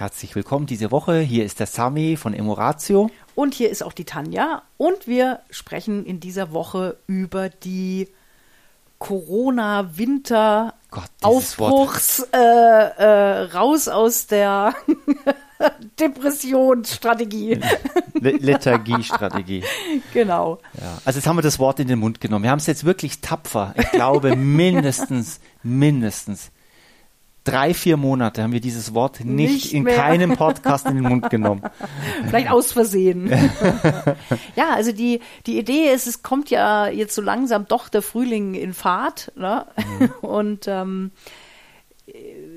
Herzlich willkommen diese Woche. Hier ist der Sami von Emoratio. Und hier ist auch die Tanja. Und wir sprechen in dieser Woche über die Corona-Winter- Aufbruchs äh, äh, raus aus der Depressionsstrategie. Lethargiestrategie. Genau. Ja. Also jetzt haben wir das Wort in den Mund genommen. Wir haben es jetzt wirklich tapfer. Ich glaube mindestens, mindestens drei, vier Monate haben wir dieses Wort nicht, nicht in keinem Podcast in den Mund genommen. Vielleicht aus Versehen. ja, also die, die Idee ist, es kommt ja jetzt so langsam doch der Frühling in Fahrt. Ne? Mhm. Und ähm,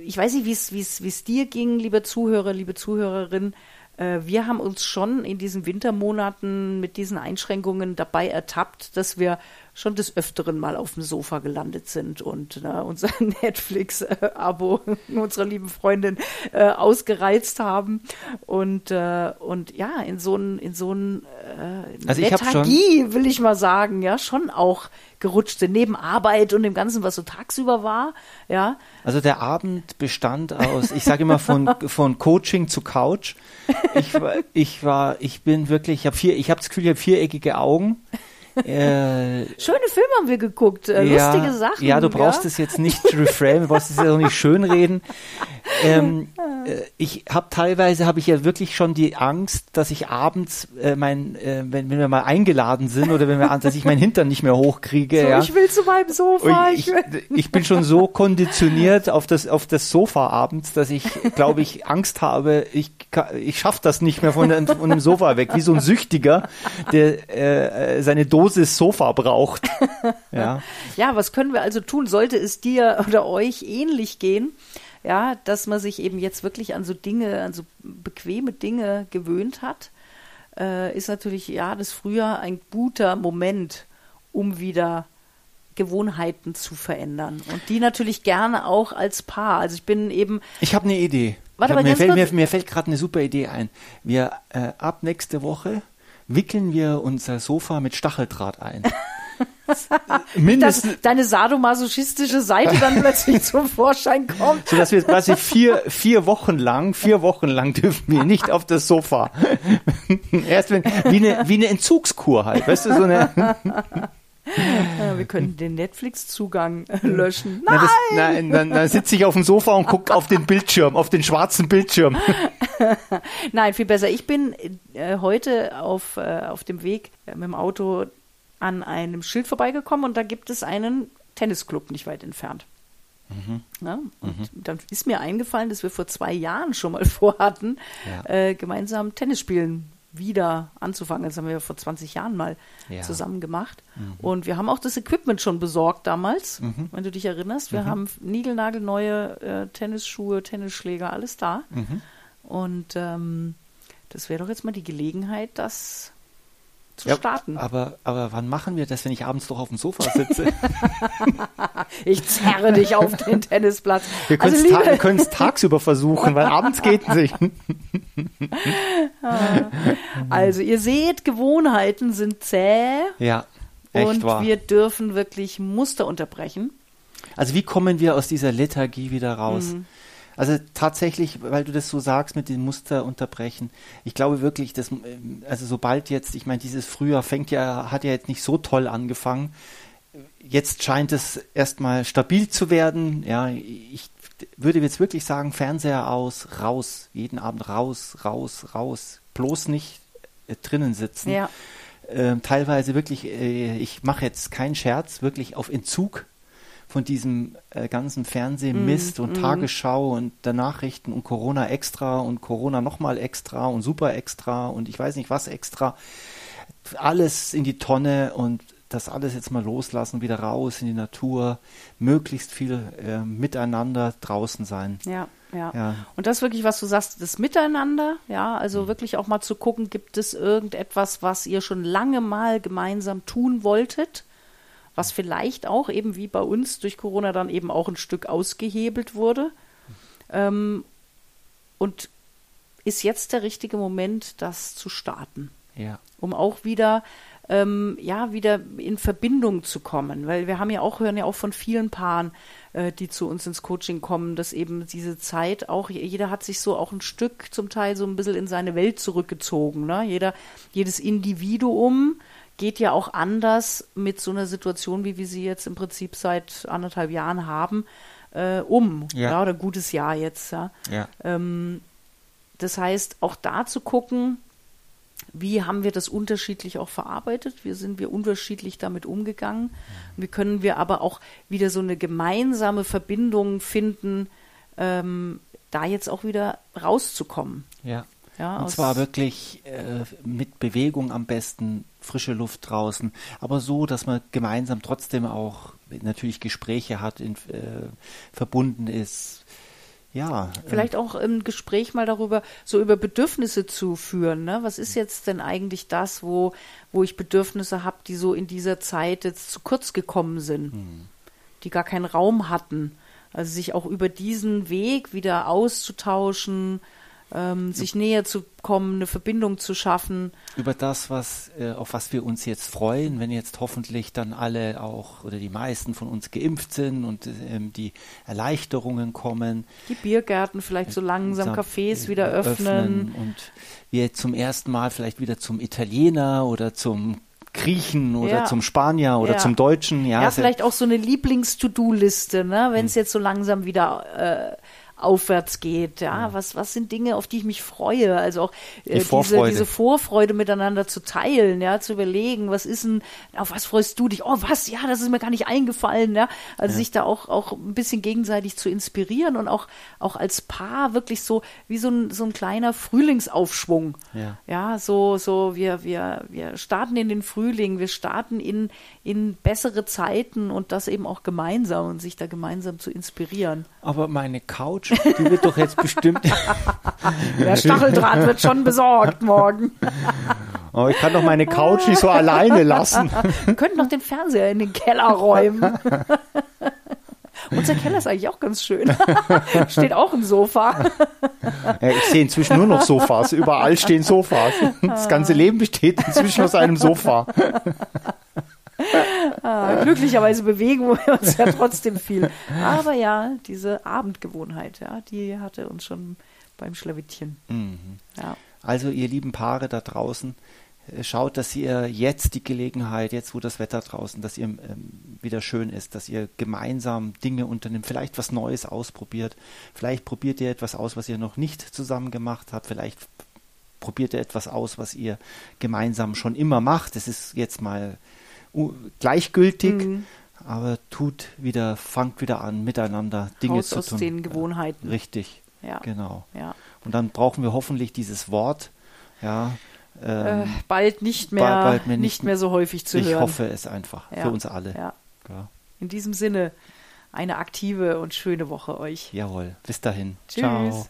ich weiß nicht, wie es dir ging, liebe Zuhörer, liebe Zuhörerin. Äh, wir haben uns schon in diesen Wintermonaten mit diesen Einschränkungen dabei ertappt, dass wir schon des Öfteren mal auf dem Sofa gelandet sind und ne, unser Netflix-Abo unserer lieben Freundin äh, ausgereizt haben. Und äh, und ja in so ein in so äh, also Lethargie will ich mal sagen ja schon auch gerutscht sind. Neben Arbeit und dem ganzen was so tagsüber war ja. Also der Abend bestand aus ich sage immer von von Coaching zu Couch. Ich war ich war ich bin wirklich ich habe vier ich habe das Gefühl ich habe viereckige Augen äh, Schöne Filme haben wir geguckt, äh, ja, lustige Sachen. Ja, du brauchst es jetzt nicht reframe, du brauchst es ja auch nicht schönreden. Ähm, äh, ich habe teilweise habe ich ja wirklich schon die Angst, dass ich abends äh, mein, äh, wenn, wenn wir mal eingeladen sind oder wenn wir, dass ich meinen Hintern nicht mehr hochkriege. So, ja. Ich will zu meinem Sofa. Ich, ich, ich, bin schon so konditioniert auf das auf das Sofa abends, dass ich, glaube ich, Angst habe. Ich ich schaffe das nicht mehr von, von dem Sofa weg, wie so ein Süchtiger, der äh, seine Dosis Sofa braucht. Ja. ja, was können wir also tun? Sollte es dir oder euch ähnlich gehen? Ja, dass man sich eben jetzt wirklich an so Dinge, an so bequeme Dinge gewöhnt hat, äh, ist natürlich ja das Frühjahr ein guter Moment, um wieder Gewohnheiten zu verändern und die natürlich gerne auch als Paar. Also ich bin eben. Ich habe eine Idee. Warte, hab, mir, fällt, mir, mir, fällt gerade eine super Idee ein. Wir äh, ab nächste Woche wickeln wir unser Sofa mit Stacheldraht ein. Mindestens. Dass deine sadomasochistische Seite dann plötzlich zum Vorschein kommt. So dass wir quasi vier, vier Wochen lang, vier Wochen lang dürfen wir nicht auf das Sofa. Erst wenn, wie eine, wie eine Entzugskur halt, weißt du, so eine. Ja, wir könnten den Netflix-Zugang löschen. Nein! Na, das, nein, dann, dann sitze ich auf dem Sofa und gucke auf den Bildschirm, auf den schwarzen Bildschirm. Nein, viel besser. Ich bin äh, heute auf, äh, auf dem Weg äh, mit dem Auto an einem Schild vorbeigekommen und da gibt es einen Tennisclub nicht weit entfernt. Mhm. Ja, und mhm. dann ist mir eingefallen, dass wir vor zwei Jahren schon mal vorhatten, ja. äh, gemeinsam Tennis spielen wieder anzufangen. Das haben wir vor 20 Jahren mal ja. zusammen gemacht. Mhm. Und wir haben auch das Equipment schon besorgt damals, mhm. wenn du dich erinnerst. Wir mhm. haben niegelnagelneue äh, Tennisschuhe, Tennisschläger, alles da. Mhm. Und ähm, das wäre doch jetzt mal die Gelegenheit, das zu ja, starten. Aber, aber wann machen wir das, wenn ich abends doch auf dem Sofa sitze? ich zerre dich auf den Tennisplatz. Wir können es also, ta tagsüber versuchen, weil abends geht es nicht. also ihr seht, Gewohnheiten sind zäh. Ja, echt Und wahr. wir dürfen wirklich Muster unterbrechen. Also wie kommen wir aus dieser Lethargie wieder raus? Mhm. Also tatsächlich, weil du das so sagst mit den Muster unterbrechen, ich glaube wirklich, dass, also sobald jetzt, ich meine, dieses Frühjahr fängt ja, hat ja jetzt nicht so toll angefangen. Jetzt scheint es erstmal stabil zu werden. Ja, ich würde jetzt wirklich sagen, Fernseher aus, raus, jeden Abend raus, raus, raus. Bloß nicht äh, drinnen sitzen. Ja. Ähm, teilweise wirklich, äh, ich mache jetzt keinen Scherz, wirklich auf Entzug von diesem äh, ganzen Fernsehmist mm, und mm. Tagesschau und der Nachrichten und Corona extra und Corona nochmal extra und super extra und ich weiß nicht was extra. Alles in die Tonne und das alles jetzt mal loslassen, wieder raus in die Natur, möglichst viel äh, miteinander draußen sein. Ja, ja, ja. Und das wirklich, was du sagst, das Miteinander, ja, also mhm. wirklich auch mal zu gucken, gibt es irgendetwas, was ihr schon lange mal gemeinsam tun wolltet? Was vielleicht auch eben wie bei uns durch Corona dann eben auch ein Stück ausgehebelt wurde. Ähm, und ist jetzt der richtige Moment, das zu starten. Ja. Um auch wieder ähm, ja, wieder in Verbindung zu kommen. Weil wir haben ja auch, hören ja auch von vielen Paaren, äh, die zu uns ins Coaching kommen, dass eben diese Zeit auch, jeder hat sich so auch ein Stück zum Teil so ein bisschen in seine Welt zurückgezogen. Ne? Jeder, jedes Individuum geht ja auch anders mit so einer Situation, wie wir sie jetzt im Prinzip seit anderthalb Jahren haben, äh, um. Ja. ja. Oder gutes Jahr jetzt. Ja. ja. Ähm, das heißt, auch da zu gucken, wie haben wir das unterschiedlich auch verarbeitet? Wie sind wir unterschiedlich damit umgegangen? Wie können wir aber auch wieder so eine gemeinsame Verbindung finden, ähm, da jetzt auch wieder rauszukommen? Ja. Ja und zwar wirklich äh, mit Bewegung am besten, frische Luft draußen, aber so, dass man gemeinsam trotzdem auch natürlich Gespräche hat, in, äh, verbunden ist, ja. Vielleicht auch ein Gespräch mal darüber, so über Bedürfnisse zu führen. Ne? Was ist jetzt denn eigentlich das, wo, wo ich Bedürfnisse habe, die so in dieser Zeit jetzt zu kurz gekommen sind, hm. die gar keinen Raum hatten? Also sich auch über diesen Weg wieder auszutauschen, ähm, sich näher zu kommen, eine Verbindung zu schaffen. Über das, was, äh, auf was wir uns jetzt freuen, wenn jetzt hoffentlich dann alle auch oder die meisten von uns geimpft sind und ähm, die Erleichterungen kommen. Die Biergärten vielleicht so langsam, äh, Cafés wieder öffnen. öffnen. Und wir zum ersten Mal vielleicht wieder zum Italiener oder zum Griechen oder ja. zum Spanier oder ja. zum Deutschen. Ja, ja vielleicht auch so eine Lieblings-To-Do-Liste, ne? wenn es hm. jetzt so langsam wieder äh, aufwärts geht. Ja, ja, was, was sind Dinge, auf die ich mich freue? Also auch äh, Die diese, diese Vorfreude miteinander zu teilen, ja, zu überlegen, was ist denn, auf was freust du dich? Oh, was? Ja, das ist mir gar nicht eingefallen, ja. Also ja. sich da auch, auch ein bisschen gegenseitig zu inspirieren und auch, auch als Paar wirklich so wie so ein, so ein kleiner Frühlingsaufschwung. Ja. ja, so, so, wir, wir, wir starten in den Frühling, wir starten in, in bessere Zeiten und das eben auch gemeinsam und sich da gemeinsam zu inspirieren. Aber meine Couch die wird doch jetzt bestimmt. Der Stacheldraht wird schon besorgt morgen. Oh, ich kann doch meine Couch nicht so alleine lassen. Wir könnten noch den Fernseher in den Keller räumen. Unser Keller ist eigentlich auch ganz schön. Steht auch ein Sofa. Ja, ich sehe inzwischen nur noch Sofas. Überall stehen Sofas. Das ganze Leben besteht inzwischen aus einem Sofa. Ah, glücklicherweise bewegen wir uns ja trotzdem viel. Aber ja, diese Abendgewohnheit, ja, die hatte uns schon beim Schlawittchen. Mhm. Ja. Also ihr lieben Paare da draußen, äh, schaut, dass ihr jetzt die Gelegenheit, jetzt wo das Wetter draußen, dass ihr ähm, wieder schön ist, dass ihr gemeinsam Dinge unternimmt, vielleicht was Neues ausprobiert, vielleicht probiert ihr etwas aus, was ihr noch nicht zusammen gemacht habt, vielleicht probiert ihr etwas aus, was ihr gemeinsam schon immer macht. Es ist jetzt mal gleichgültig, mhm. aber tut wieder, fangt wieder an, miteinander Dinge Raus zu aus tun. aus den Gewohnheiten. Richtig, ja. genau. Ja. Und dann brauchen wir hoffentlich dieses Wort, ja, ähm, äh, bald nicht mehr, bald, bald nicht, nicht, mehr so häufig zu ich hören. Ich hoffe es einfach ja. für uns alle. Ja. ja. In diesem Sinne eine aktive und schöne Woche euch. Jawohl. Bis dahin. Tschüss. Ciao.